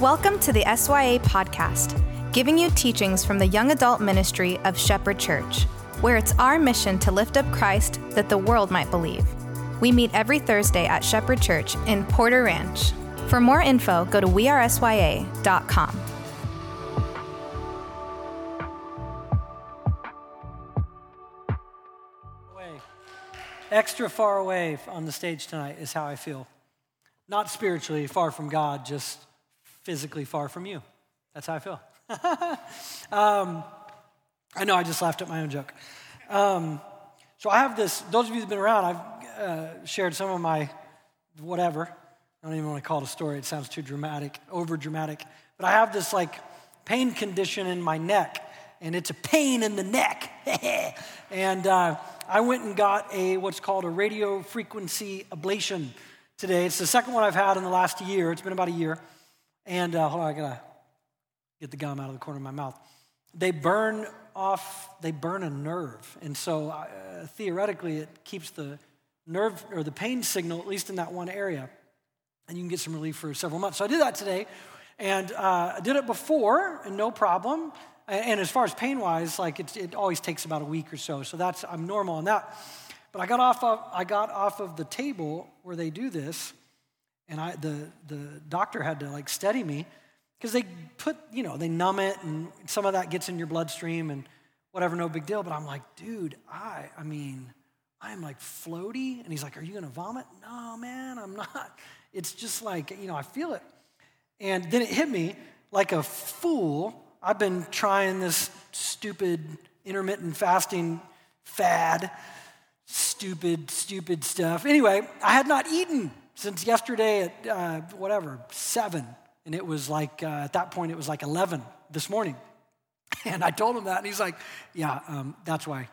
Welcome to the SYA podcast, giving you teachings from the young adult ministry of Shepherd Church, where it's our mission to lift up Christ that the world might believe. We meet every Thursday at Shepherd Church in Porter Ranch. For more info, go to wearesya.com. Extra far away on the stage tonight is how I feel. Not spiritually far from God, just physically far from you. That's how I feel. um, I know I just laughed at my own joke. Um, so I have this, those of you who've been around, I've uh, shared some of my whatever. I don't even want to call it a story, it sounds too dramatic, over dramatic. But I have this like pain condition in my neck, and it's a pain in the neck. and uh, I went and got a what's called a radio frequency ablation today. It's the second one I've had in the last year. It's been about a year. And uh, hold on, I gotta get the gum out of the corner of my mouth. They burn off, they burn a nerve. And so uh, theoretically, it keeps the nerve or the pain signal, at least in that one area. And you can get some relief for several months. So I did that today. And uh, I did it before, and no problem. And as far as pain wise, like it, it always takes about a week or so. So that's, I'm normal on that. But I got off of, I got off of the table where they do this, and I, the, the doctor had to like steady me because they put, you know, they numb it and some of that gets in your bloodstream and whatever, no big deal. But I'm like, dude, I, I mean, I'm like floaty. And he's like, are you going to vomit? No, man, I'm not. It's just like, you know, I feel it. And then it hit me like a fool. I've been trying this stupid intermittent fasting fad, stupid, stupid stuff. Anyway, I had not eaten since yesterday at uh, whatever, seven. And it was like, uh, at that point, it was like 11 this morning. And I told him that, and he's like, Yeah, um, that's why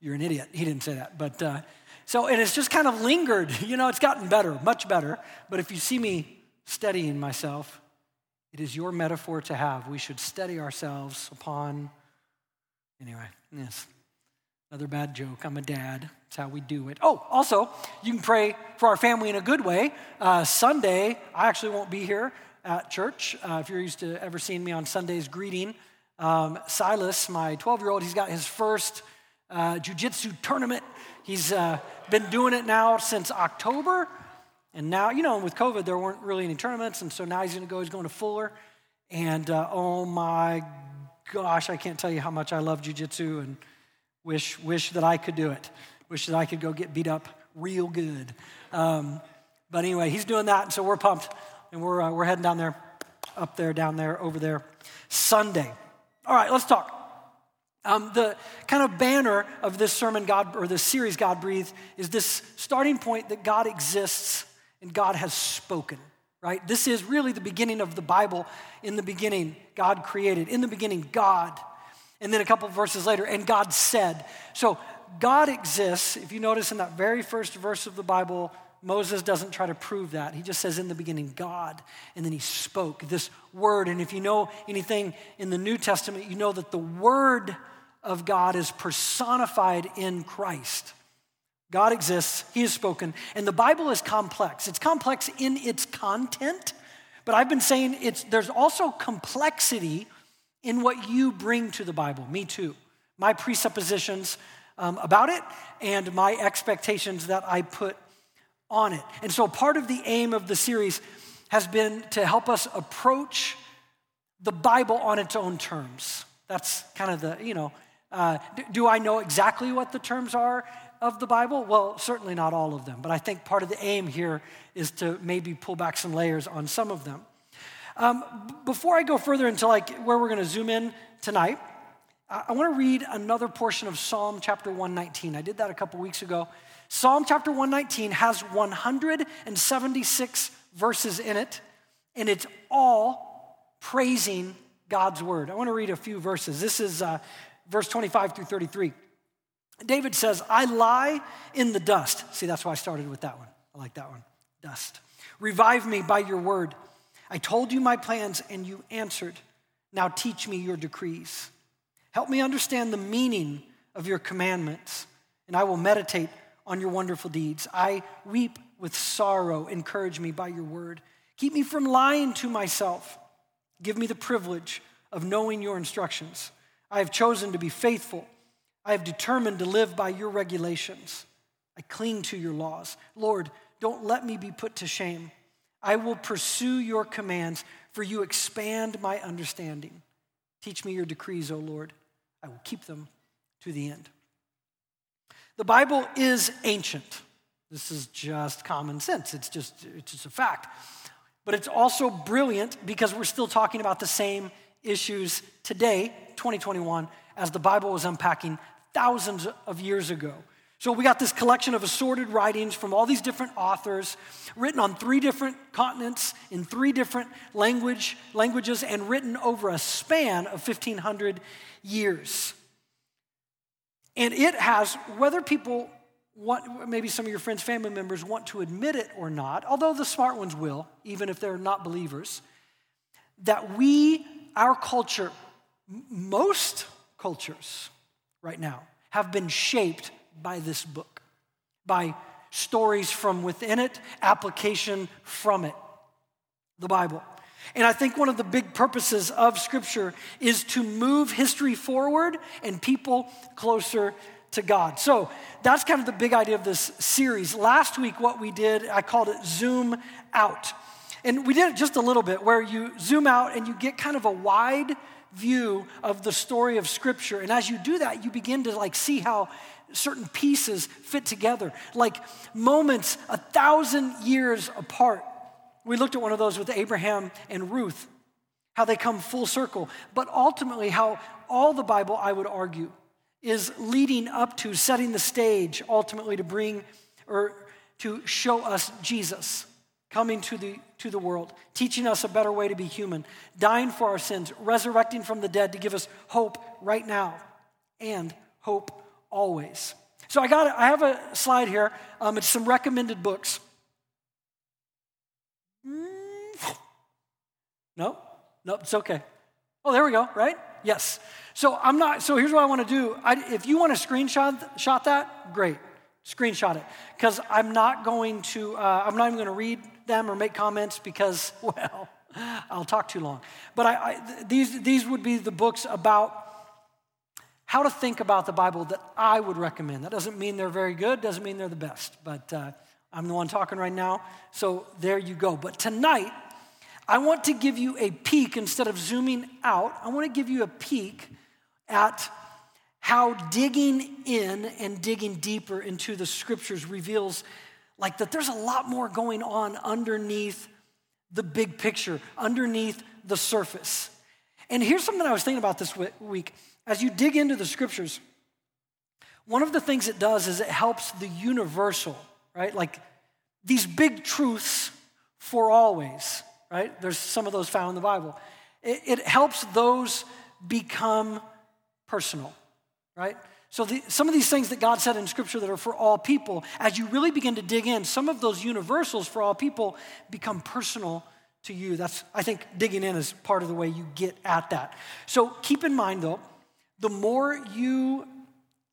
you're an idiot. He didn't say that. But uh, so, and it's just kind of lingered. You know, it's gotten better, much better. But if you see me steadying myself, it is your metaphor to have. We should steady ourselves upon, anyway, yes. Another bad joke. I'm a dad. That's how we do it. Oh, also, you can pray for our family in a good way. Uh, Sunday, I actually won't be here at church. Uh, if you're used to ever seeing me on Sundays greeting, um, Silas, my 12 year old, he's got his first uh, jujitsu tournament. He's uh, been doing it now since October. And now, you know, with COVID, there weren't really any tournaments. And so now he's going to go, he's going to Fuller. And uh, oh my gosh, I can't tell you how much I love jujitsu and Wish, wish that I could do it. Wish that I could go get beat up real good. Um, but anyway, he's doing that, and so we're pumped, and we're, uh, we're heading down there, up there, down there, over there, Sunday. All right, let's talk. Um, the kind of banner of this sermon, God, or this series, God breathed, is this starting point that God exists and God has spoken, right? This is really the beginning of the Bible. In the beginning, God created. In the beginning, God and then a couple verses later, and God said. So God exists. If you notice in that very first verse of the Bible, Moses doesn't try to prove that. He just says, in the beginning, God. And then he spoke this word. And if you know anything in the New Testament, you know that the word of God is personified in Christ. God exists, He has spoken, and the Bible is complex. It's complex in its content, but I've been saying it's, there's also complexity in what you bring to the Bible. Me too. My presuppositions um, about it and my expectations that I put on it. And so part of the aim of the series has been to help us approach the Bible on its own terms. That's kind of the, you know, uh, do I know exactly what the terms are of the Bible? Well, certainly not all of them, but I think part of the aim here is to maybe pull back some layers on some of them. Um, before I go further into like where we're going to zoom in tonight, I, I want to read another portion of Psalm chapter 119. I did that a couple weeks ago. Psalm chapter 119 has 176 verses in it, and it's all praising God's word. I want to read a few verses. This is uh, verse 25 through 33. David says, I lie in the dust. See, that's why I started with that one. I like that one. Dust. Revive me by your word. I told you my plans and you answered. Now teach me your decrees. Help me understand the meaning of your commandments, and I will meditate on your wonderful deeds. I weep with sorrow. Encourage me by your word. Keep me from lying to myself. Give me the privilege of knowing your instructions. I have chosen to be faithful. I have determined to live by your regulations. I cling to your laws. Lord, don't let me be put to shame. I will pursue your commands, for you expand my understanding. Teach me your decrees, O Lord. I will keep them to the end. The Bible is ancient. This is just common sense. It's just, it's just a fact. But it's also brilliant because we're still talking about the same issues today, 2021, as the Bible was unpacking thousands of years ago. So we got this collection of assorted writings from all these different authors, written on three different continents in three different language, languages, and written over a span of 1,500 years. And it has, whether people want, maybe some of your friends, family members want to admit it or not, although the smart ones will, even if they're not believers, that we, our culture, most cultures right now, have been shaped by this book, by stories from within it, application from it, the Bible. And I think one of the big purposes of Scripture is to move history forward and people closer to God. So that's kind of the big idea of this series. Last week, what we did, I called it Zoom Out. And we did it just a little bit where you zoom out and you get kind of a wide view of the story of Scripture. And as you do that, you begin to like see how certain pieces fit together, like moments a thousand years apart. We looked at one of those with Abraham and Ruth, how they come full circle, but ultimately, how all the Bible, I would argue, is leading up to setting the stage ultimately to bring or to show us Jesus coming to the, to the world, teaching us a better way to be human, dying for our sins, resurrecting from the dead to give us hope right now and hope always. So I got I have a slide here. Um, it's some recommended books. No, no, it's okay. Oh, there we go. Right? Yes. So I'm not. So here's what I want to do. I, if you want to screenshot shot that, great. Screenshot it because I'm not going to. Uh, I'm not even going to read them or make comments because, well, I'll talk too long. But I, I, these these would be the books about how to think about the Bible that I would recommend. That doesn't mean they're very good, doesn't mean they're the best, but uh, I'm the one talking right now. So there you go. But tonight, I want to give you a peek instead of zooming out. I want to give you a peek at how digging in and digging deeper into the scriptures reveals like that there's a lot more going on underneath the big picture, underneath the surface. And here's something I was thinking about this week. As you dig into the scriptures, one of the things it does is it helps the universal, right? Like these big truths for always, right? There's some of those found in the Bible. It, it helps those become personal, right? So, the, some of these things that God said in Scripture that are for all people, as you really begin to dig in, some of those universals for all people become personal to you. That's, I think, digging in is part of the way you get at that. So, keep in mind, though, the more you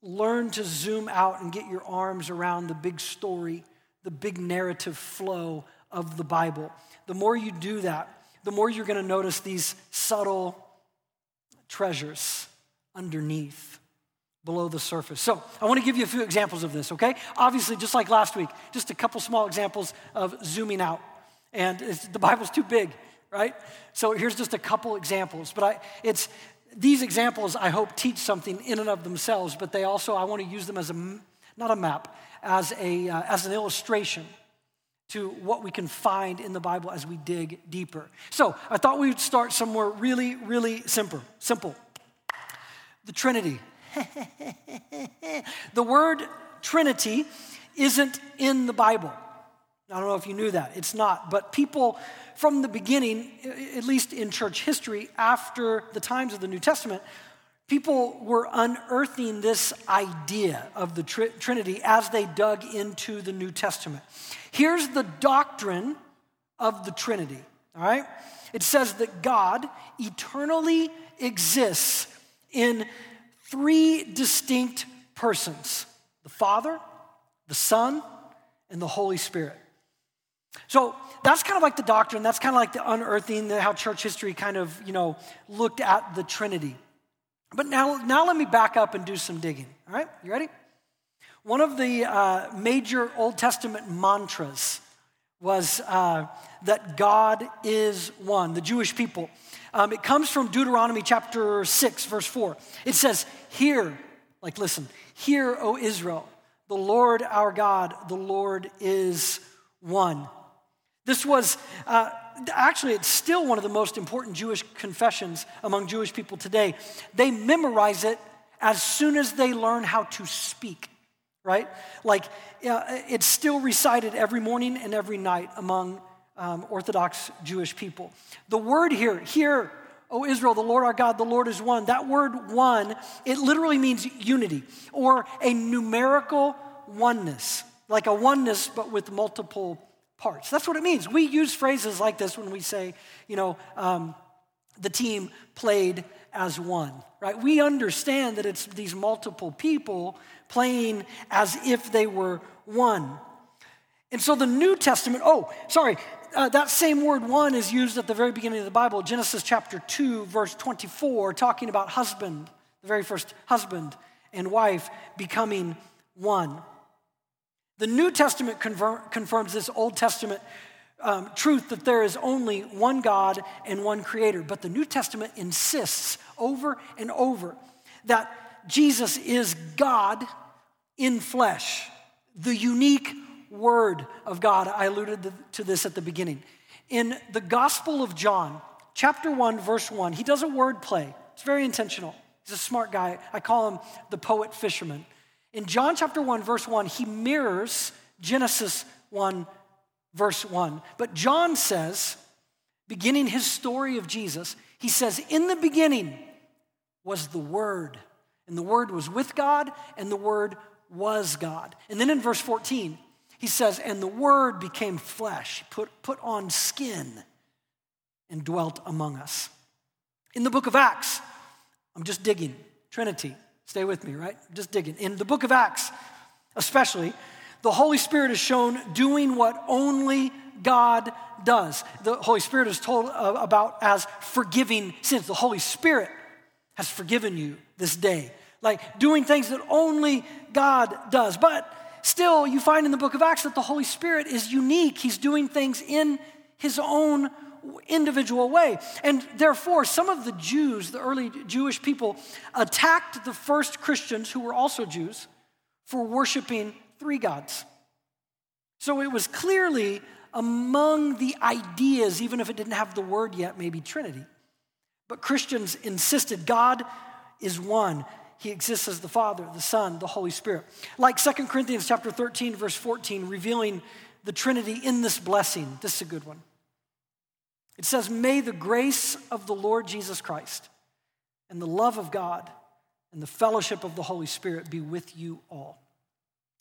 learn to zoom out and get your arms around the big story, the big narrative flow of the Bible, the more you do that, the more you're going to notice these subtle treasures underneath, below the surface. So, I want to give you a few examples of this, okay? Obviously, just like last week, just a couple small examples of zooming out. And the Bible's too big, right? So, here's just a couple examples. But I, it's these examples, I hope, teach something in and of themselves, but they also, I want to use them as a, not a map, as, a, uh, as an illustration to what we can find in the Bible as we dig deeper. So I thought we would start somewhere really, really simple. Simple. The Trinity. the word Trinity isn't in the Bible. I don't know if you knew that. It's not. But people from the beginning, at least in church history, after the times of the New Testament, people were unearthing this idea of the tr- Trinity as they dug into the New Testament. Here's the doctrine of the Trinity, all right? It says that God eternally exists in three distinct persons the Father, the Son, and the Holy Spirit. So that's kind of like the doctrine, that's kind of like the unearthing, how church history kind of, you know, looked at the Trinity. But now, now let me back up and do some digging. All right, you ready? One of the uh, major Old Testament mantras was uh, that God is one, the Jewish people. Um, it comes from Deuteronomy chapter 6, verse 4. It says, Hear, like listen, hear, O Israel, the Lord our God, the Lord is one. This was uh, actually, it's still one of the most important Jewish confessions among Jewish people today. They memorize it as soon as they learn how to speak, right? Like, uh, it's still recited every morning and every night among um, Orthodox Jewish people. The word here, here, O Israel, the Lord our God, the Lord is one. That word one, it literally means unity or a numerical oneness, like a oneness but with multiple parts. That's what it means. We use phrases like this when we say, you know, um, the team played as one, right? We understand that it's these multiple people playing as if they were one. And so the New Testament, oh, sorry, uh, that same word one is used at the very beginning of the Bible, Genesis chapter 2, verse 24, talking about husband, the very first husband and wife becoming one. The New Testament confirms this Old Testament um, truth that there is only one God and one creator. But the New Testament insists over and over that Jesus is God in flesh, the unique Word of God. I alluded to this at the beginning. In the Gospel of John, chapter 1, verse 1, he does a word play. It's very intentional. He's a smart guy. I call him the poet fisherman. In John chapter 1, verse 1, he mirrors Genesis 1, verse 1. But John says, beginning his story of Jesus, he says, In the beginning was the Word, and the Word was with God, and the Word was God. And then in verse 14, he says, And the Word became flesh, put, put on skin, and dwelt among us. In the book of Acts, I'm just digging, Trinity, stay with me, right? Just digging. In the book of Acts, especially, the Holy Spirit is shown doing what only God does. The Holy Spirit is told uh, about as forgiving sins. The Holy Spirit has forgiven you this day. Like doing things that only God does. But still, you find in the book of Acts that the Holy Spirit is unique. He's doing things in his own individual way. And therefore, some of the Jews, the early Jewish people, attacked the first Christians who were also Jews for worshiping three gods. So it was clearly among the ideas, even if it didn't have the word yet, maybe Trinity. But Christians insisted God is one. He exists as the Father, the Son, the Holy Spirit. Like 2 Corinthians chapter 13, verse 14, revealing the Trinity in this blessing. This is a good one. It says, May the grace of the Lord Jesus Christ and the love of God and the fellowship of the Holy Spirit be with you all.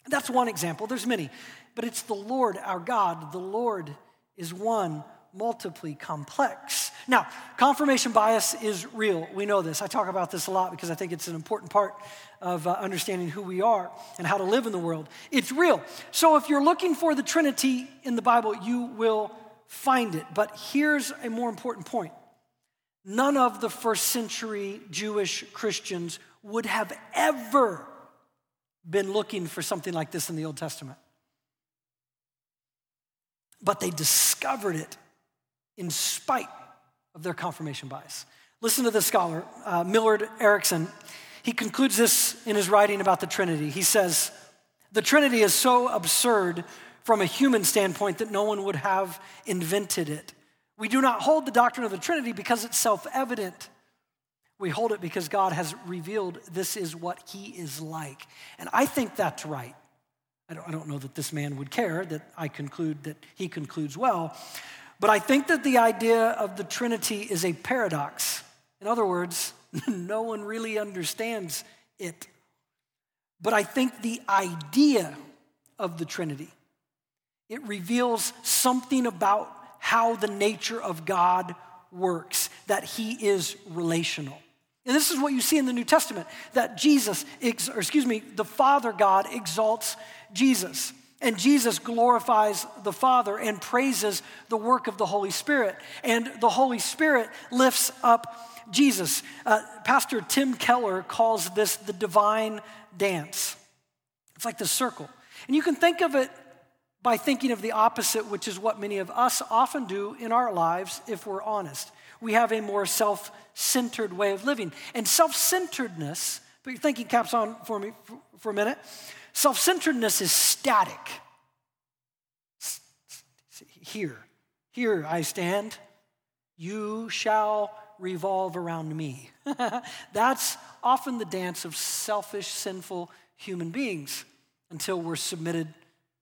That's one example. There's many. But it's the Lord, our God. The Lord is one, multiply complex. Now, confirmation bias is real. We know this. I talk about this a lot because I think it's an important part of uh, understanding who we are and how to live in the world. It's real. So if you're looking for the Trinity in the Bible, you will find it. But here's a more important point none of the first century Jewish Christians would have ever been looking for something like this in the Old Testament. But they discovered it in spite of their confirmation bias. Listen to the scholar, uh, Millard Erickson. He concludes this in his writing about the Trinity. He says, The Trinity is so absurd from a human standpoint that no one would have invented it. We do not hold the doctrine of the Trinity because it's self evident. We hold it because God has revealed this is what he is like. And I think that's right. I don't, I don't, know that this man would care that I conclude that he concludes well, but I think that the idea of the Trinity is a paradox. In other words, no one really understands it. But I think the idea of the Trinity, it reveals something about how the nature of God works, that he is relational. And this is what you see in the New Testament that Jesus, or excuse me, the Father God exalts Jesus. And Jesus glorifies the Father and praises the work of the Holy Spirit. And the Holy Spirit lifts up Jesus. Uh, Pastor Tim Keller calls this the divine dance. It's like the circle. And you can think of it by thinking of the opposite, which is what many of us often do in our lives if we're honest. We have a more self centered way of living. And self centeredness, put your thinking caps on for me for a minute. Self centeredness is static. Here, here I stand. You shall revolve around me. That's often the dance of selfish, sinful human beings until we're submitted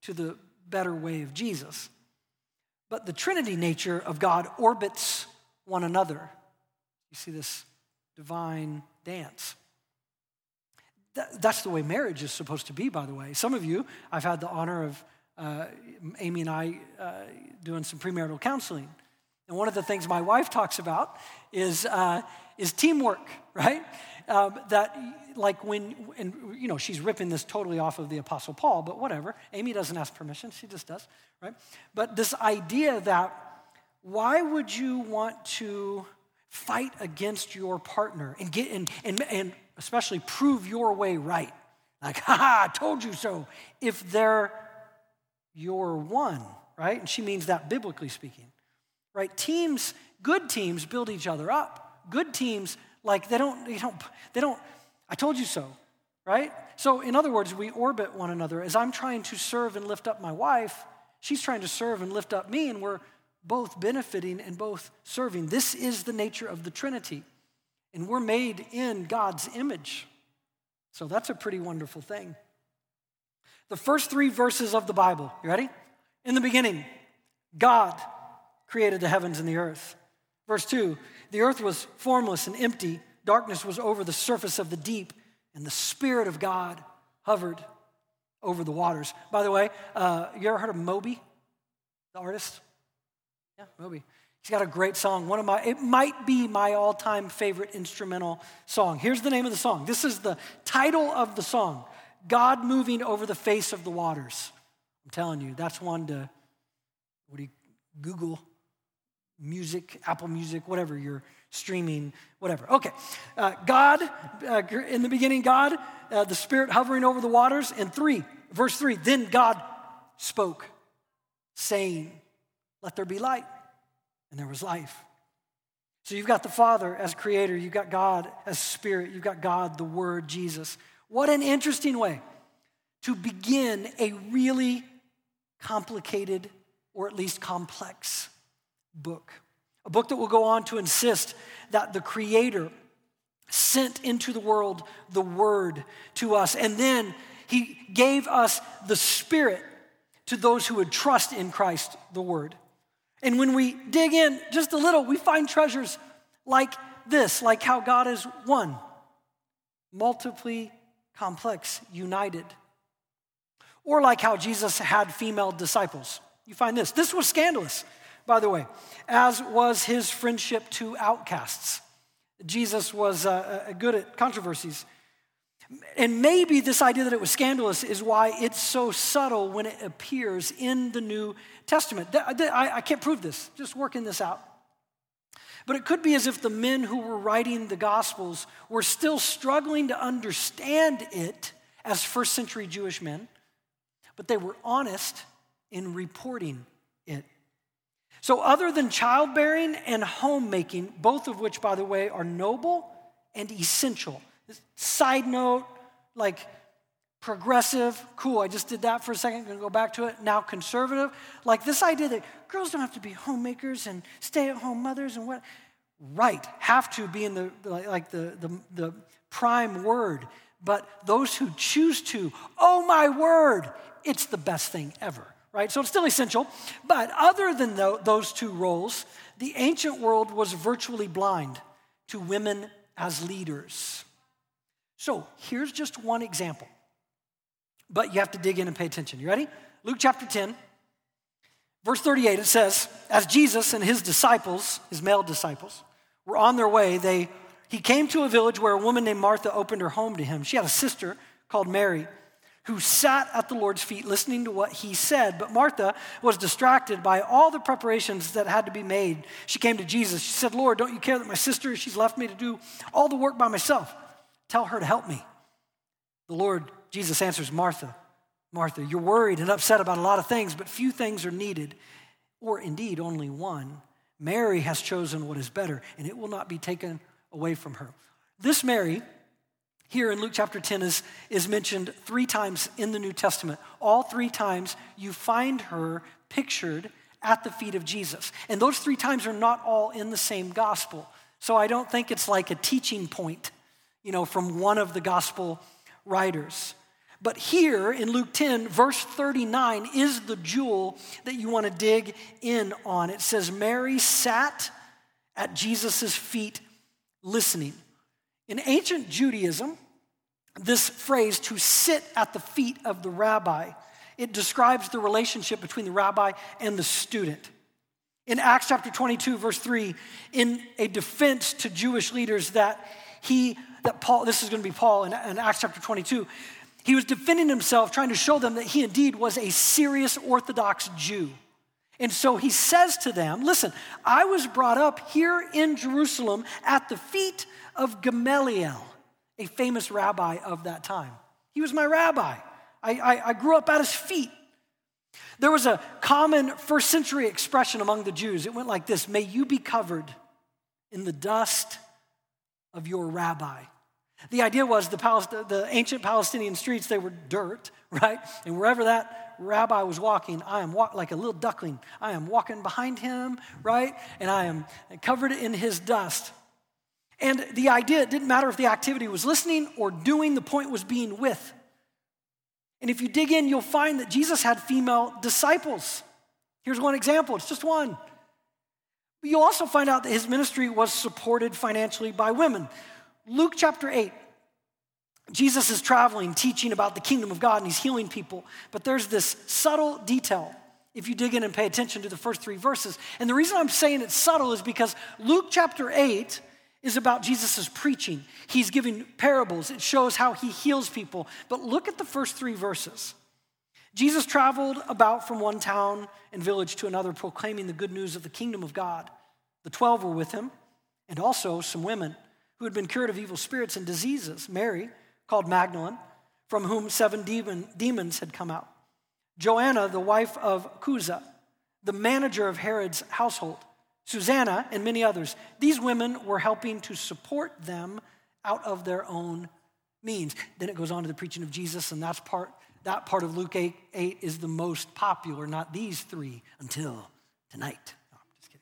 to the better way of Jesus. But the Trinity nature of God orbits one another. You see this divine dance. that's the way marriage is supposed to be, by the way. Some of you, I've had the honor of uh, Amy and I uh, doing some premarital counseling. And one of the things my wife talks about is, uh, is teamwork, right? Um, that, like, when, and, you know, she's ripping this totally off of the Apostle Paul, but whatever. Amy doesn't ask permission, she just does, right? But this idea that why would you want to fight against your partner and get, and, and, and especially prove your way right? Like, ha, I told you so. If they're your one, right? And she means that biblically speaking right? Teams, good teams build each other up. Good teams, like they don't, they don't, they don't, I told you so, right? So, in other words, we orbit one another. As I'm trying to serve and lift up my wife, she's trying to serve and lift up me, and we're both benefiting and both serving. This is the nature of the Trinity. And we're made in God's image. So that's a pretty wonderful thing. The first three verses of the Bible, you ready? In the beginning, God created the heavens and the earth. Verse 2 The earth was formless and empty, darkness was over the surface of the deep, and the Spirit of God hovered over the waters. By the way, uh, you ever heard of Moby, the artist? Yeah, Moby. He's got a great song. One of my, it might be my all time favorite instrumental song. Here's the name of the song. This is the title of the song God Moving Over the Face of the Waters. I'm telling you, that's one to, what do you, Google music, Apple Music, whatever you're streaming, whatever. Okay. Uh, God, uh, in the beginning, God, uh, the Spirit hovering over the waters. And three, verse three, then God spoke, saying, Let there be light. And there was life. So you've got the Father as creator, you've got God as Spirit, you've got God, the Word, Jesus. What an interesting way to begin a really complicated or at least complex book. A book that will go on to insist that the Creator sent into the world the Word to us, and then He gave us the Spirit to those who would trust in Christ, the Word. And when we dig in just a little, we find treasures like this, like how God is one, multiply complex, united. Or like how Jesus had female disciples. You find this. This was scandalous by the way, as was his friendship to outcasts. Jesus was uh, uh, good at controversies. And maybe this idea that it was scandalous is why it's so subtle when it appears in the New Testament. I can't prove this, just working this out. But it could be as if the men who were writing the Gospels were still struggling to understand it as first century Jewish men, but they were honest in reporting it. So, other than childbearing and homemaking, both of which, by the way, are noble and essential. Side note, like progressive, cool, I just did that for a second, gonna go back to it. Now, conservative, like this idea that girls don't have to be homemakers and stay at home mothers and what, right, have to be in the, like the, the, the prime word. But those who choose to, oh my word, it's the best thing ever right? So it's still essential. But other than those two roles, the ancient world was virtually blind to women as leaders. So here's just one example. But you have to dig in and pay attention. You ready? Luke chapter 10, verse 38, it says, As Jesus and his disciples, his male disciples, were on their way, they, he came to a village where a woman named Martha opened her home to him. She had a sister called Mary who sat at the Lord's feet listening to what he said. But Martha was distracted by all the preparations that had to be made. She came to Jesus. She said, Lord, don't you care that my sister, she's left me to do all the work by myself? Tell her to help me. The Lord, Jesus answers, Martha, Martha, you're worried and upset about a lot of things, but few things are needed, or indeed only one. Mary has chosen what is better, and it will not be taken away from her. This Mary here in Luke chapter 10 is, is mentioned three times in the New Testament. All three times you find her pictured at the feet of Jesus. And those three times are not all in the same gospel. So I don't think it's like a teaching point, you know, from one of the gospel writers. But here in Luke 10, verse 39 is the jewel that you want to dig in on. It says, Mary sat at Jesus' feet listening. In ancient Judaism, this phrase, to sit at the feet of the rabbi, it describes the relationship between the rabbi and the student. In Acts chapter 22, verse 3, in a defense to Jewish leaders that he, that Paul, this is going to be Paul in, in Acts chapter 22, he was defending himself, trying to show them that he indeed was a serious Orthodox Jew. And so he says to them, Listen, I was brought up here in Jerusalem at the feet of Gamaliel, a famous rabbi of that time. He was my rabbi. I, I, I grew up at his feet. There was a common first century expression among the Jews. It went like this May you be covered in the dust of your rabbi. The idea was the, Palest- the ancient Palestinian streets, they were dirt, right? And wherever that rabbi was walking, I am walk- like a little duckling. I am walking behind him, right? And I am covered in his dust. And the idea, it didn't matter if the activity was listening or doing, the point was being with. And if you dig in, you'll find that Jesus had female disciples. Here's one example, it's just one. But you'll also find out that his ministry was supported financially by women. Luke chapter 8, Jesus is traveling, teaching about the kingdom of God, and he's healing people. But there's this subtle detail if you dig in and pay attention to the first three verses. And the reason I'm saying it's subtle is because Luke chapter 8 is about Jesus' preaching. He's giving parables, it shows how he heals people. But look at the first three verses. Jesus traveled about from one town and village to another, proclaiming the good news of the kingdom of God. The twelve were with him, and also some women who had been cured of evil spirits and diseases. Mary, called Magdalene, from whom seven demon, demons had come out. Joanna, the wife of Chuza, the manager of Herod's household. Susanna, and many others. These women were helping to support them out of their own means. Then it goes on to the preaching of Jesus, and that's part, that part of Luke 8, 8 is the most popular, not these three, until tonight. No, just kidding.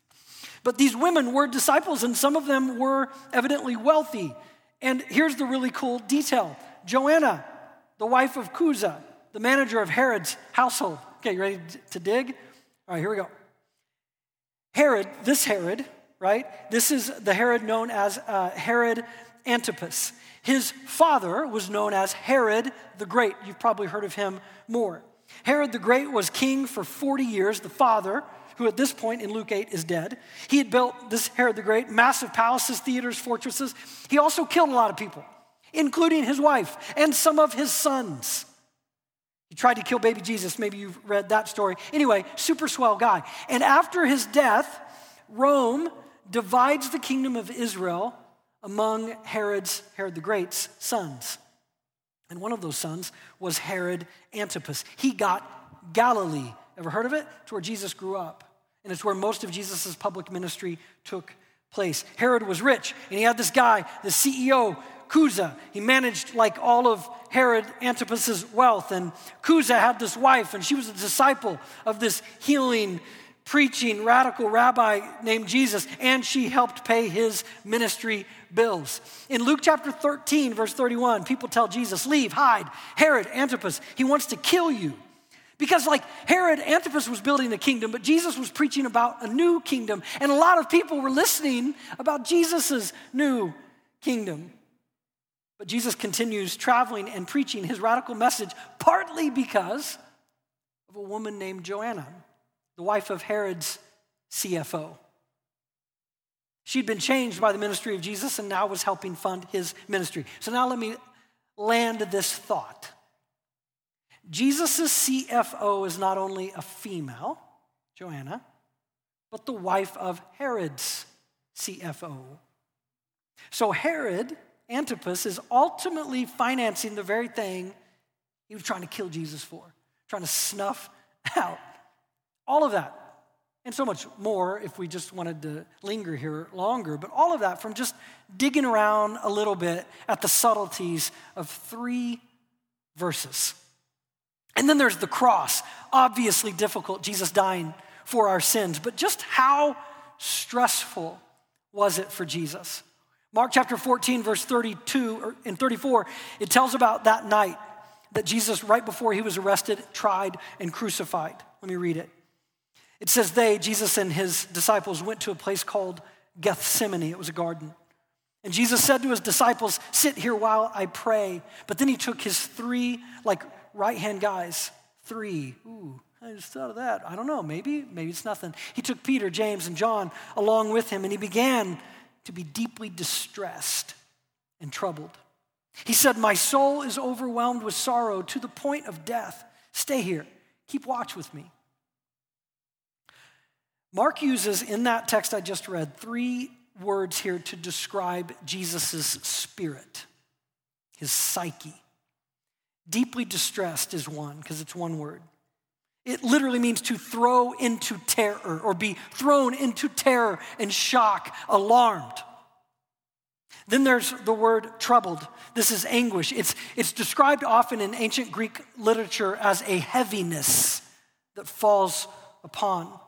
But these women were disciples, and some of them were evidently wealthy. And here's the really cool detail Joanna, the wife of Chuza, the manager of Herod's household. Okay, you ready to dig? All right, here we go. Herod, this Herod, right? This is the Herod known as uh, Herod Antipas. His father was known as Herod the Great. You've probably heard of him more. Herod the Great was king for 40 years. The father, who at this point in Luke 8 is dead, he had built this Herod the Great, massive palaces, theaters, fortresses. He also killed a lot of people, including his wife and some of his sons. He tried to kill baby Jesus. Maybe you've read that story. Anyway, super swell guy. And after his death, Rome divides the kingdom of Israel among Herod's, Herod the Great's sons. And one of those sons was Herod Antipas. He got Galilee. Ever heard of it? It's where Jesus grew up. And it's where most of Jesus' public ministry took place. Herod was rich, and he had this guy, the CEO, Chuza. He managed like all of Herod Antipas's wealth. And Chuza had this wife, and she was a disciple of this healing, preaching, radical rabbi named Jesus, and she helped pay his ministry bills. In Luke chapter 13, verse 31, people tell Jesus, Leave, hide. Herod Antipas, he wants to kill you. Because, like Herod Antipas was building a kingdom, but Jesus was preaching about a new kingdom, and a lot of people were listening about Jesus' new kingdom. But Jesus continues traveling and preaching his radical message, partly because of a woman named Joanna, the wife of Herod's CFO. She'd been changed by the ministry of Jesus and now was helping fund his ministry. So now let me land this thought. Jesus' CFO is not only a female, Joanna, but the wife of Herod's CFO. So Herod Antipas is ultimately financing the very thing he was trying to kill Jesus for, trying to snuff out. All of that, and so much more if we just wanted to linger here longer, but all of that from just digging around a little bit at the subtleties of three verses. And then there's the cross, obviously difficult, Jesus dying for our sins, but just how stressful was it for Jesus? Mark chapter 14, verse 32 and 34, it tells about that night that Jesus, right before he was arrested, tried, and crucified. Let me read it. It says, They, Jesus and his disciples, went to a place called Gethsemane. It was a garden. And Jesus said to his disciples, Sit here while I pray. But then he took his three, like right hand guys, three. Ooh, I just thought of that. I don't know, maybe, maybe it's nothing. He took Peter, James, and John along with him, and he began to be deeply distressed and troubled. He said, My soul is overwhelmed with sorrow to the point of death. Stay here, keep watch with me. Mark uses in that text I just read three words here to describe Jesus' spirit, his psyche. Deeply distressed is one, because it's one word. It literally means to throw into terror or be thrown into terror and shock, alarmed. Then there's the word troubled. This is anguish. It's, it's described often in ancient Greek literature as a heaviness that falls upon.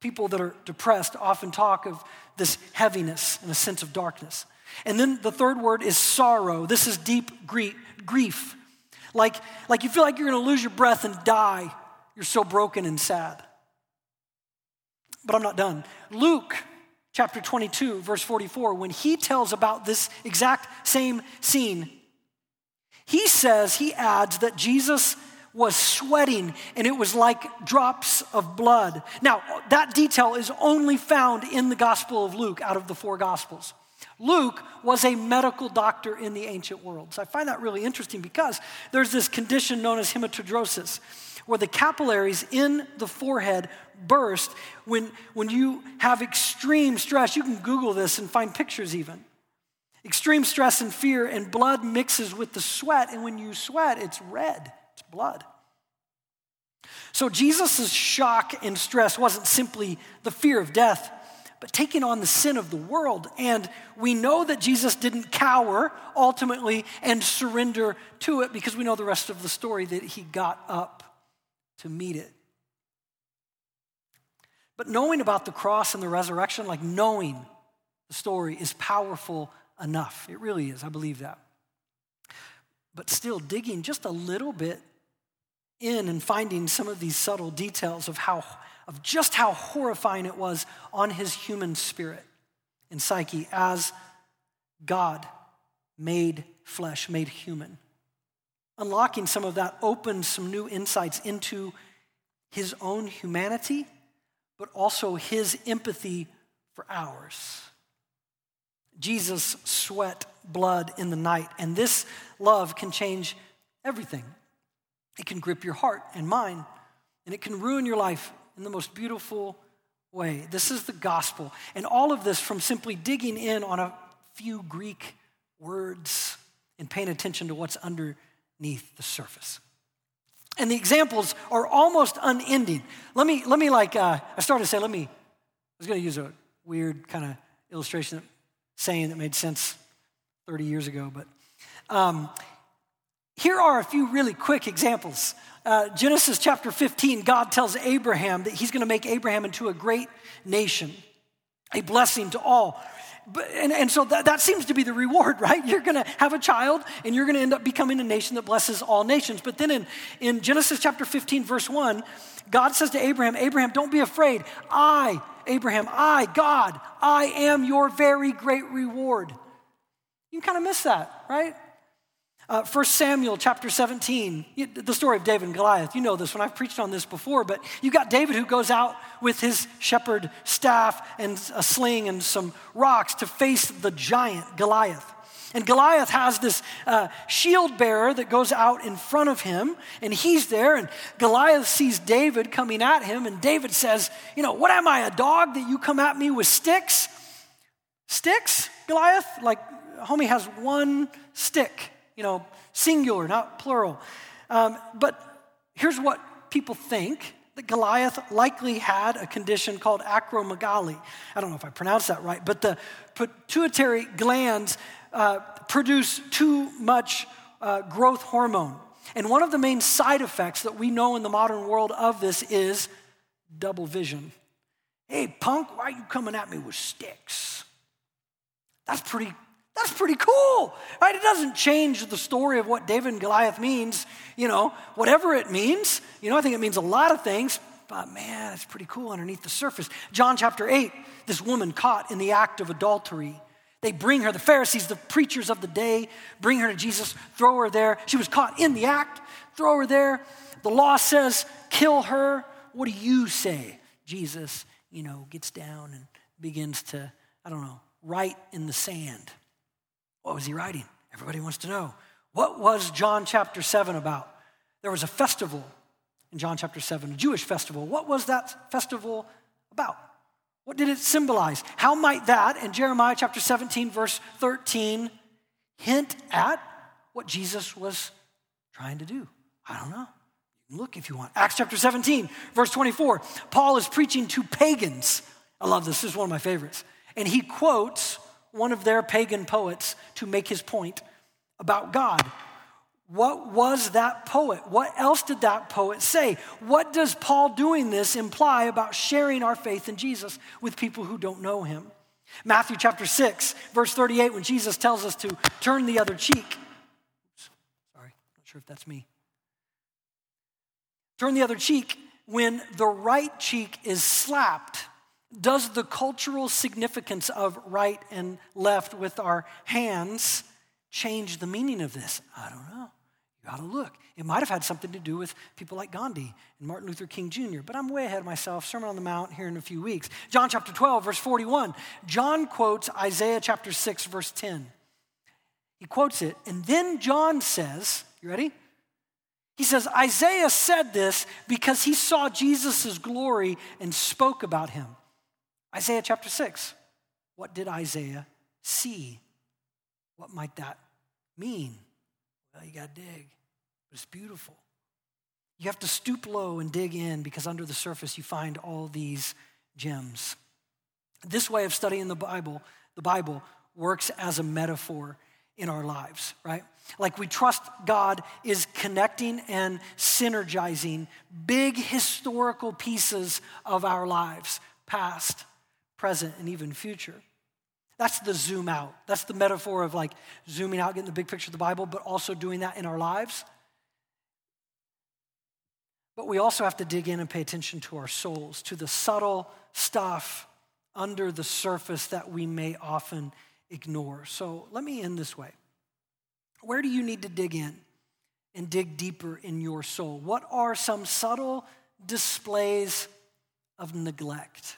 People that are depressed often talk of this heaviness and a sense of darkness. And then the third word is sorrow. This is deep grief. Like, like you feel like you're going to lose your breath and die you're so broken and sad. But I'm not done. Luke chapter 22, verse 44, when he tells about this exact same scene, he says, he adds that Jesus was sweating and it was like drops of blood. Now, that detail is only found in the Gospel of Luke out of the four Gospels. Luke was a medical doctor in the ancient world. So I find that really interesting because there's this condition known as hematidrosis where the capillaries in the forehead burst when, when you have extreme stress. You can Google this and find pictures even. Extreme stress and fear, and blood mixes with the sweat, and when you sweat, it's red, it's blood. So Jesus' shock and stress wasn't simply the fear of death, but taking on the sin of the world. And we know that Jesus didn't cower ultimately and surrender to it because we know the rest of the story that he got up to meet it. But knowing about the cross and the resurrection, like knowing the story, is powerful enough. It really is. I believe that. But still, digging just a little bit in and finding some of these subtle details of how of just how horrifying it was on his human spirit and psyche as God made flesh, made human. Unlocking some of that opens some new insights into his own humanity, but also his empathy for ours. Jesus sweat blood in the night, and this love can change everything. It can grip your heart and mind, and it can ruin your life in the most beautiful way. This is the gospel. And all of this from simply digging in on a few Greek words and paying attention to what's under beneath the surface. And the examples are almost unending. Let me, let me like, uh, I started to say, let me, I was going to use a weird kind of illustration, saying that made sense 30 years ago, but um, here are a few really quick examples. Uh, Genesis chapter 15, God tells Abraham that he's going to make Abraham into a great nation, a blessing to all. But, and, and so that, that seems to be the reward, right? You're going to have a child and you're going to end up becoming a nation that blesses all nations. But then in, in Genesis chapter 15, verse 1, God says to Abraham, Abraham, don't be afraid. I, Abraham, I, God, I am your very great reward. You kind of miss that, right? Uh, 1 Samuel chapter 17, the story of David and Goliath. You know this one, I've preached on this before, but you've got David who goes out with his shepherd staff and a sling and some rocks to face the giant Goliath. And Goliath has this uh, shield bearer that goes out in front of him, and he's there. And Goliath sees David coming at him, and David says, You know, what am I, a dog that you come at me with sticks? Sticks, Goliath? Like, homie has one stick, you know, singular, not plural. Um, but here's what people think that Goliath likely had a condition called acromegaly. I don't know if I pronounced that right, but the pituitary glands uh, produce too much uh, growth hormone. And one of the main side effects that we know in the modern world of this is double vision. Hey, punk, why are you coming at me with sticks? That's pretty, that's pretty cool, right? It doesn't change the story of what David and Goliath means, you know, whatever it means. You know, I think it means a lot of things, but man, it's pretty cool underneath the surface. John chapter 8, this woman caught in the act of adultery. They bring her, the Pharisees, the preachers of the day, bring her to Jesus, throw her there. She was caught in the act, throw her there. The law says, kill her. What do you say? Jesus, you know, gets down and begins to, I don't know, write in the sand. What was he writing? Everybody wants to know. What was John chapter 7 about? There was a festival in John chapter 7, a Jewish festival. What was that festival about? What did it symbolize? How might that, in Jeremiah chapter 17, verse 13, hint at what Jesus was trying to do? I don't know. You can look if you want. Acts chapter 17, verse 24. Paul is preaching to pagans. I love this. This is one of my favorites. And he quotes one of their pagan poets to make his point about God. What was that poet? What else did that poet say? What does Paul doing this imply about sharing our faith in Jesus with people who don't know him? Matthew chapter 6, verse 38, when Jesus tells us to turn the other cheek. Sorry, not sure if that's me. Turn the other cheek when the right cheek is slapped. Does the cultural significance of right and left with our hands change the meaning of this? I don't know. You got to look. It might have had something to do with people like Gandhi and Martin Luther King Jr., but I'm way ahead of myself. Sermon on the Mount here in a few weeks. John chapter 12, verse 41. John quotes Isaiah chapter 6, verse 10. He quotes it, and then John says, You ready? He says, Isaiah said this because he saw Jesus' glory and spoke about him. Isaiah chapter 6. What did Isaiah see? What might that mean? Well, you got to dig, it's beautiful. You have to stoop low and dig in because under the surface you find all these gems. This way of studying the Bible, the Bible works as a metaphor in our lives, right? Like we trust God is connecting and synergizing big historical pieces of our lives, past, present, and even future. That's the zoom out. That's the metaphor of like zooming out, getting the big picture of the Bible, but also doing that in our lives. But we also have to dig in and pay attention to our souls, to the subtle stuff under the surface that we may often ignore. So let me end this way. Where do you need to dig in and dig deeper in your soul? What are some subtle displays of neglect?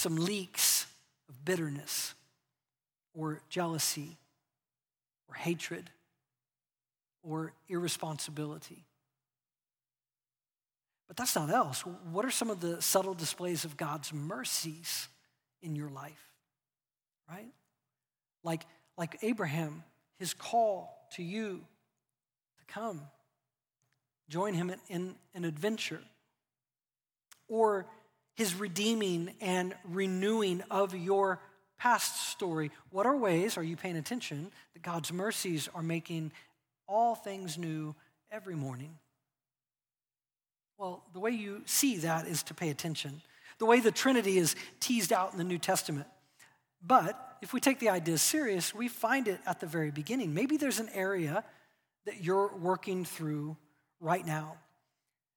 Some leaks of bitterness or jealousy or hatred or irresponsibility. But that's not else. What are some of the subtle displays of God's mercies in your life? Right? Like, like Abraham, his call to you to come, join him in, in an adventure. Or his redeeming and renewing of your past story. What are ways, are you paying attention, that God's mercies are making all things new every morning? Well, the way you see that is to pay attention. The way the Trinity is teased out in the New Testament. But if we take the idea serious, we find it at the very beginning. Maybe there's an area that you're working through right now.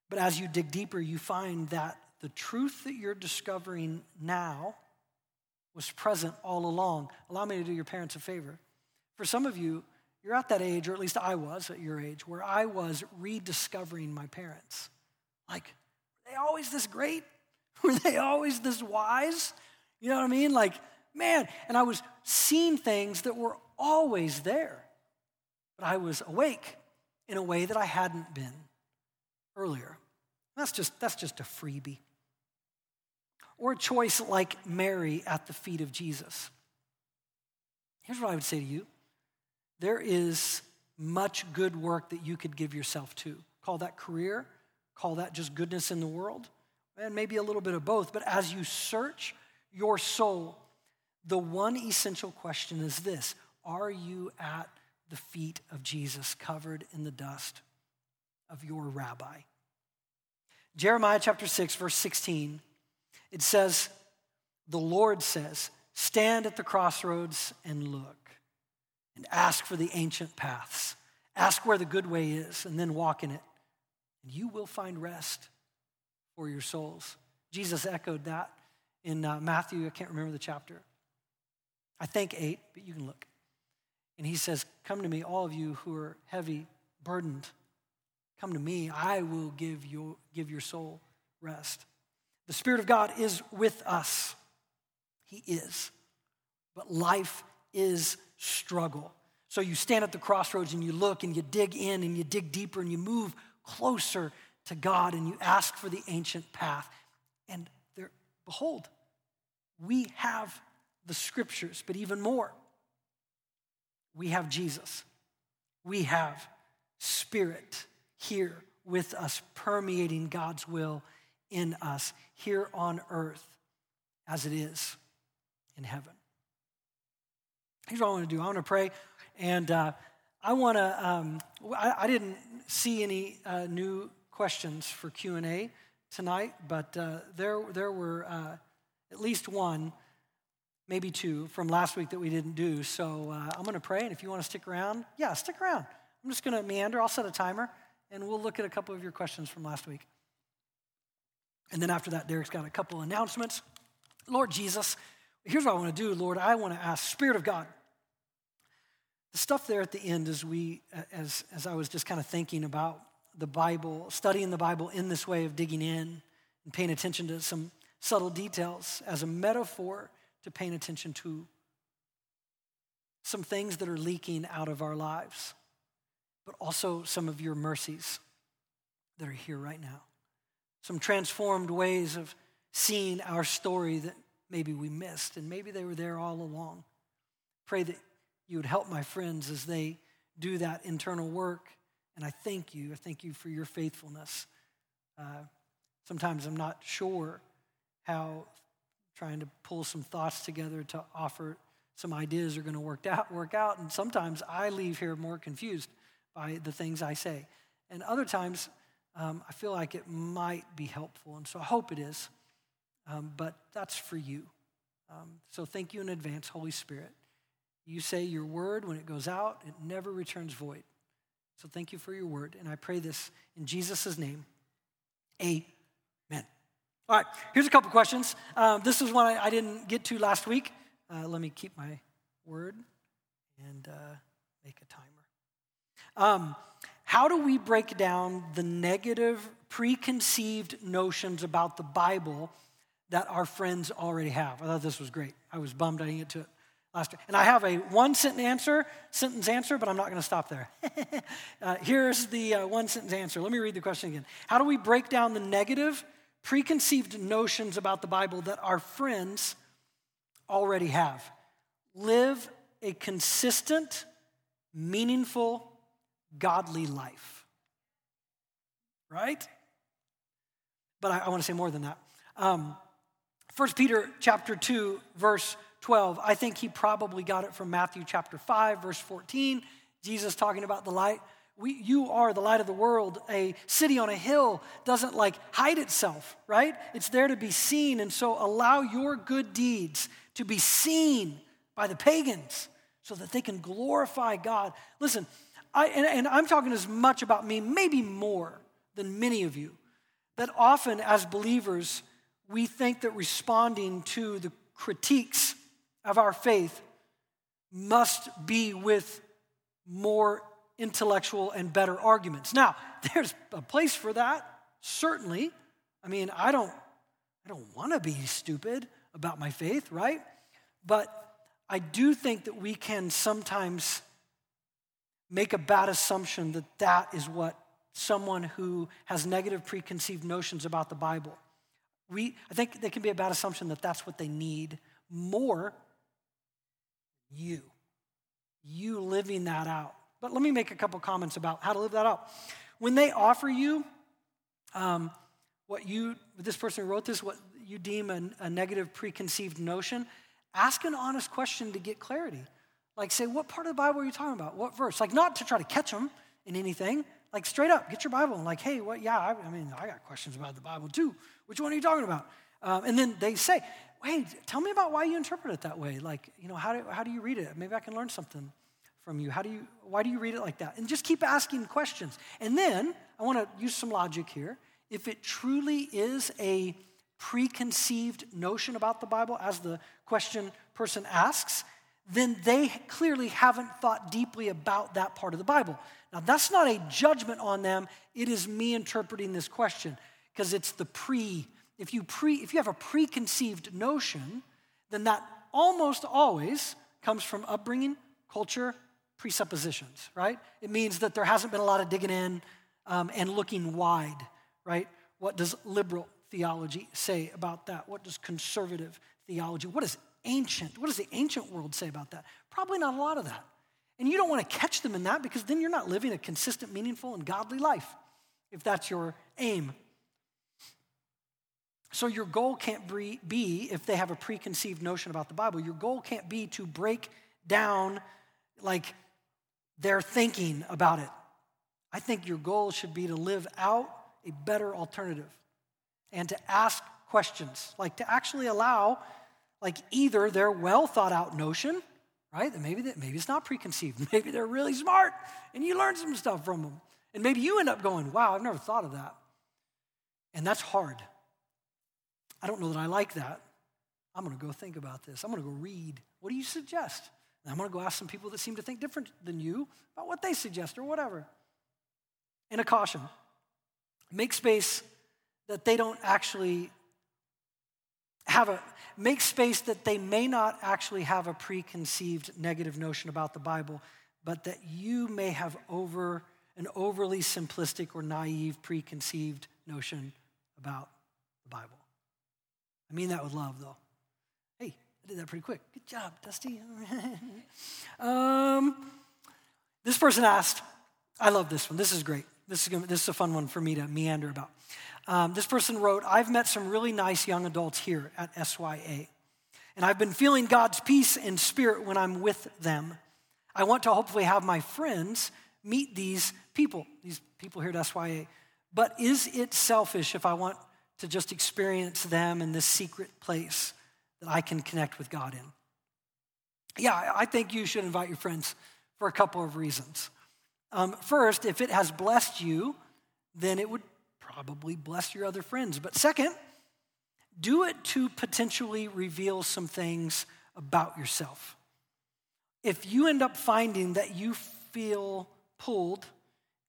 But as you dig deeper, you find that the truth that you're discovering now was present all along. Allow me to do your parents a favor. For some of you, you're at that age, or at least I was at your age, where I was rediscovering my parents. Like, were they always this great? Were they always this wise? You know what I mean? Like, man, and I was seeing things that were always there, but I was awake in a way that I hadn't been earlier. That's just, that's just a freebie. Or a choice like Mary at the feet of Jesus. Here's what I would say to you there is much good work that you could give yourself to. Call that career, call that just goodness in the world, and maybe a little bit of both. But as you search your soul, the one essential question is this Are you at the feet of Jesus, covered in the dust of your rabbi? Jeremiah chapter 6, verse 16, it says, The Lord says, Stand at the crossroads and look and ask for the ancient paths. Ask where the good way is and then walk in it. And you will find rest for your souls. Jesus echoed that in uh, Matthew, I can't remember the chapter. I think eight, but you can look. And he says, Come to me, all of you who are heavy, burdened. Come to me, I will give, you, give your soul rest. The Spirit of God is with us. He is. But life is struggle. So you stand at the crossroads and you look and you dig in and you dig deeper and you move closer to God and you ask for the ancient path. And there, behold, we have the scriptures, but even more, we have Jesus. We have Spirit here with us, permeating God's will in us here on earth as it is in heaven. Here's what I want to do I want to pray, and uh, I want to, um, I, I, didn't see any uh, new questions for Q&A tonight, but uh, there, there were uh, at least one, maybe two from last week that we didn't do. So uh, I'm going to pray, and if you want to stick around, yeah, stick around. I'm just going to meander. I'll set a timer, and we'll look at a couple of your questions from last week. And then after that, Derek's got a couple announcements. Lord Jesus, here's what I want to do, Lord. I want to ask, Spirit of God, the stuff there at the end as we, as, as I was just kind of thinking about the Bible, studying the Bible in this way of digging in and paying attention to some subtle details as a metaphor to paying attention to some things that are leaking out of our lives, but also some of your mercies that are here right now. Some transformed ways of seeing our story that maybe we missed, and maybe they were there all along. Pray that you would help my friends as they do that internal work. And I thank you. I thank you for your faithfulness. Uh, sometimes I'm not sure how trying to pull some thoughts together to offer some ideas are going to work out, work out. And sometimes I leave here more confused by the things I say. And other times, um, I feel like it might be helpful. And so I hope it is. Um, but that's for you. Um, so thank you in advance, Holy Spirit. You say your word, when it goes out, it never returns void. So thank you for your word. And I pray this in Jesus' name. Amen. All right, here's a couple questions. Um, this is one I, I, didn't get to last week. Uh, let me keep my word and uh, make a timer. How do we break down the negative, preconceived notions about the Bible that our friends already have? I thought this was great. I was bummed I didn't get to it last And I have a one sentence answer, sentence answer, but I'm not going to stop there. uh, here's the uh, one sentence answer. Let me read the question again. How do we break down the negative, preconceived notions about the Bible that our friends already have? Live a consistent, meaningful, godly life. Right? But I, I want to say more than that. Um, 1 Peter chapter 2, verse 12. I think he probably got it from Matthew chapter 5, verse 14. Jesus talking about the light. We, you are the light of the world. A city on a hill doesn't like hide itself, right? It's there to be seen. And so allow your good deeds to be seen by the pagans so that they can glorify God. Listen, I, and, and I'm talking as much about me, maybe more than many of you, that often as believers, we think that responding to the critiques of our faith must be with more intellectual and better arguments. Now, there's a place for that, certainly. I mean, I don't I don't want to be stupid about my faith, right? But I do think that we can sometimes make a bad assumption that that is what someone who has negative preconceived notions about the Bible. We, I think there can be a bad assumption that that's what they need more you. You living that out. But let me make a couple comments about how to live that out. When they offer you um, what you, this person who wrote this, what you deem a, a negative preconceived notion, ask an honest question to get clarity. Like, say, what part of the Bible are you talking about? What verse? Like, not to try to catch them in anything. Like, straight up, get your Bible and, like, hey, what? Yeah, I, I mean, I got questions about the Bible too. Which one are you talking about? Um, and then they say, hey, tell me about why you interpret it that way. Like, you know, how do, how do you read it? Maybe I can learn something from you. How do you, why do you read it like that? And just keep asking questions. And then I want to use some logic here. If it truly is a preconceived notion about the Bible, as the question person asks, then they clearly haven't thought deeply about that part of the Bible. Now, that's not a judgment on them, it is me interpreting this question because it's the pre. If you, pre, if you have a preconceived notion, then that almost always comes from upbringing, culture, presuppositions, right? It means that there hasn't been a lot of digging in um, and looking wide, right? What does liberal theology say about that? What does conservative theology, what is ancient, what does the ancient world say about that? Probably not a lot of that. And you don't want to catch them in that because then you're not living a consistent, meaningful, and godly life if that's your aim. So, your goal can't be, if they have a preconceived notion about the Bible, your goal can't be to break down like their thinking about it. I think your goal should be to live out a better alternative and to ask questions, like to actually allow, like either their well thought out notion, right? That maybe that maybe it's not preconceived. Maybe they're really smart and you learn some stuff from them. And maybe you end up going, wow, I've never thought of that. And that's hard. I don't know that I like that. I'm going to go think about this. I'm going to go read. What do you suggest? And I'm going to go ask some people that seem to think different than you about what they suggest or whatever. And a caution make space that they don't actually have a, make space that they may not actually have a preconceived negative notion about the Bible, but that you may have over an overly simplistic or naive preconceived notion about the Bible. I mean that with love, though. Hey, I did that pretty quick. Good job, Dusty. um, this person asked, I love this one. This is great. This is, gonna, this is a fun one for me to meander about. Um, this person wrote, I've met some really nice young adults here at SYA, and I've been feeling God's peace and spirit when I'm with them. I want to hopefully have my friends meet these people, these people here at SYA. But is it selfish if I want to just experience them in this secret place that I can connect with God in? Yeah, I think you should invite your friends for a couple of reasons. Um, first, if it has blessed you, then it would probably bless your other friends. But second, do it to potentially reveal some things about yourself. If you end up finding that you feel pulled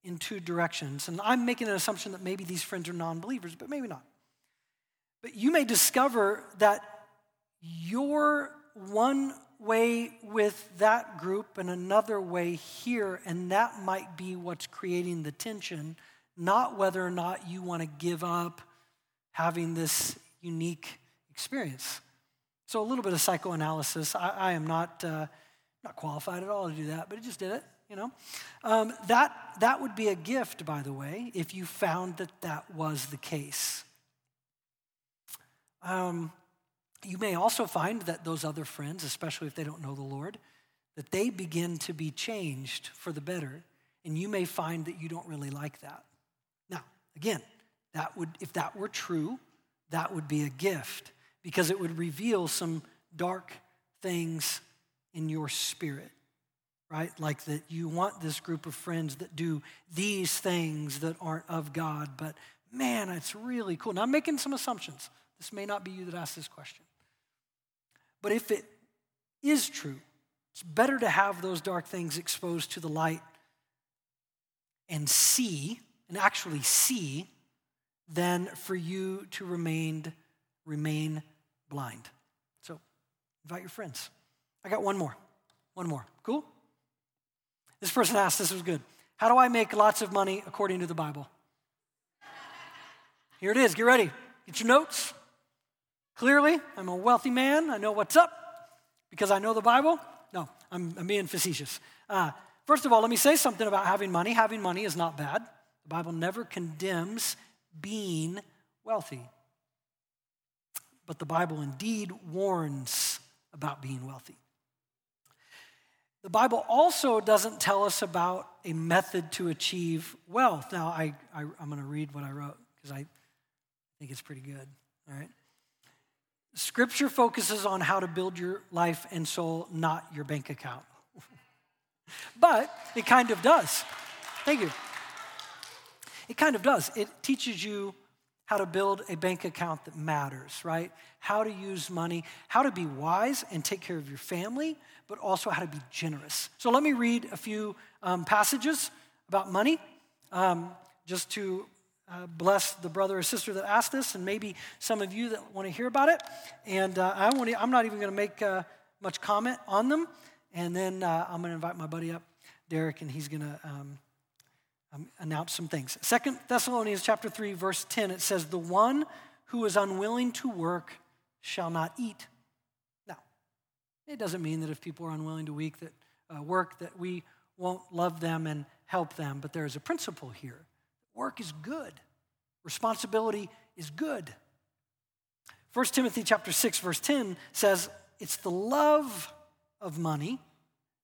in two directions, and I'm making an assumption that maybe these friends are non believers, but maybe not. But you may discover that your one way with that group and another way here, and that might be what's creating the tension, not whether or not you want to give up having this unique experience. So, a little bit of psychoanalysis. I, I am not, uh, not qualified at all to do that, but I just did it, you know. Um, that, that would be a gift, by the way, if you found that that was the case. Um, you may also find that those other friends, especially if they don't know the Lord, that they begin to be changed for the better, and you may find that you don't really like that. Again, that would if that were true, that would be a gift because it would reveal some dark things in your spirit. Right? Like that you want this group of friends that do these things that aren't of God, but man, it's really cool. Now, I'm making some assumptions. This may not be you that asked this question. But if it is true, it's better to have those dark things exposed to the light and see, and actually see, than for you to remain, remain blind. So invite your friends. I got one more. One more. Cool? This person asked, this was good. How do I make lots of money according to the Bible? Here it is. Get ready. Get your notes. Clearly, I'm a wealthy man. I know what's up because I know the Bible. No, I'm, I'm being facetious. Uh, first of all, let me say something about having money. Having money is not bad. The Bible never condemns being wealthy. But the Bible indeed warns about being wealthy. The Bible also doesn't tell us about a method to achieve wealth. Now, I, I, am going to read what I wrote because I think it's pretty good. All right. Scripture focuses on how to build your life and soul, not your bank account. but it kind of does. Thank you. It kind of does. It teaches you how to build a bank account that matters, right? How to use money, how to be wise and take care of your family, but also how to be generous. So let me read a few um, passages about money um, just to uh, bless the brother or sister that asked this, and maybe some of you that want to hear about it. And uh, I want I'm not even going to make uh, much comment on them. And then uh, I'm going to invite my buddy up, Derek, and he's going to um, um, announce some things. Second Thessalonians chapter 3, verse 10, it says, The one who is unwilling to work shall not eat. Now, it doesn't mean that if people are unwilling to week that, uh, work, that we won't love them and help them, but there is a principle here. Work is good. Responsibility is good. 1 Timothy chapter 6 verse 10 says it's the love of money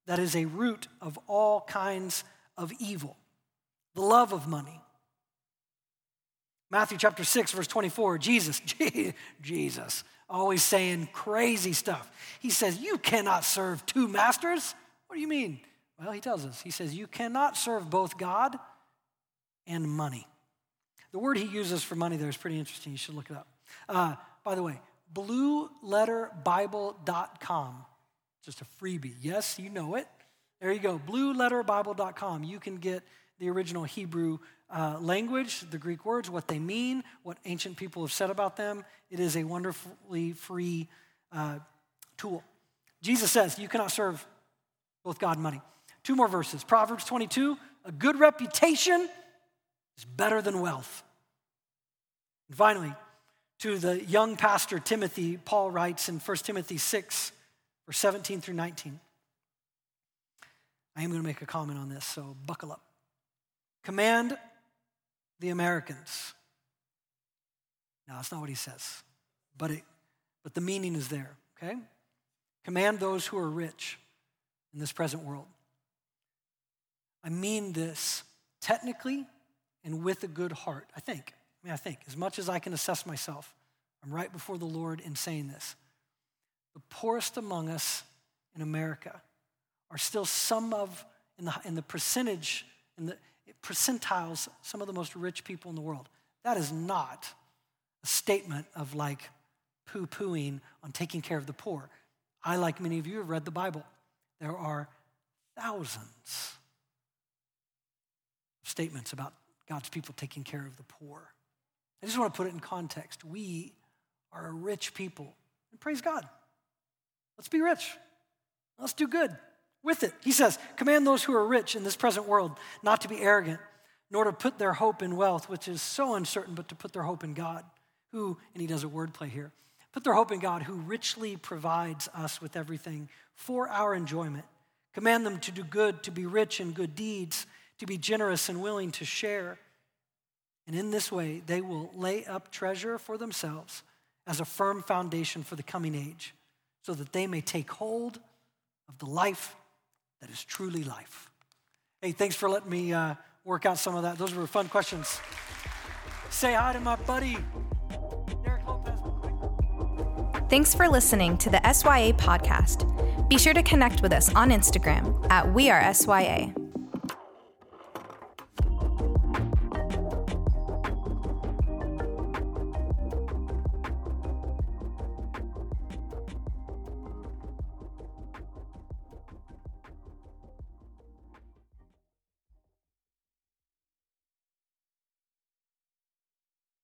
that is a root of all kinds of evil the love of money. Matthew chapter 6, verse 24, Jesus, Jesus, always saying crazy stuff. He says, You cannot serve two masters. What do you mean? Well, he tells us, He says, You cannot serve both God and money. The word he uses for money there is pretty interesting. You should look it up. Uh, by the way, blueletterbible.com. Just a freebie. Yes, you know it. There you go. Blueletterbible.com. You can get the original Hebrew uh, language, the Greek words, what they mean, what ancient people have said about them. It is a wonderfully free uh, tool. Jesus says you cannot serve both God and money. Two more verses. Proverbs 22 a good reputation is better than wealth. And finally, to the young pastor Timothy, Paul writes in 1 Timothy 6, verse 17 through 19. I am going to make a comment on this, so buckle up. Command the Americans. No, that's not what he says, but, it, but the meaning is there, okay? Command those who are rich in this present world. I mean this technically and with a good heart, I think. I mean, I think, as much as I can assess myself, I'm right before the Lord in saying this. The poorest among us in America are still some of, in the, in the percentage, in the, percentiles some of the most rich people in the world. That is not a statement of like poo pooing on taking care of the poor. I, like many of you, have read the Bible. There are thousands of statements about God's people taking care of the poor. I just want to put it in context. We are a rich people. And praise God. Let's be rich. Let's do good with it. He says, Command those who are rich in this present world not to be arrogant, nor to put their hope in wealth, which is so uncertain, but to put their hope in God, who, and he does a wordplay here, put their hope in God, who richly provides us with everything for our enjoyment. Command them to do good, to be rich in good deeds, to be generous and willing to share. And in this way, they will lay up treasure for themselves as a firm foundation for the coming age, so that they may take hold of the life that is truly life. Hey, thanks for letting me uh, work out some of that. Those were fun questions. Say hi to my buddy. Thanks for listening to the SYA podcast. Be sure to connect with us on Instagram at We Are SYA.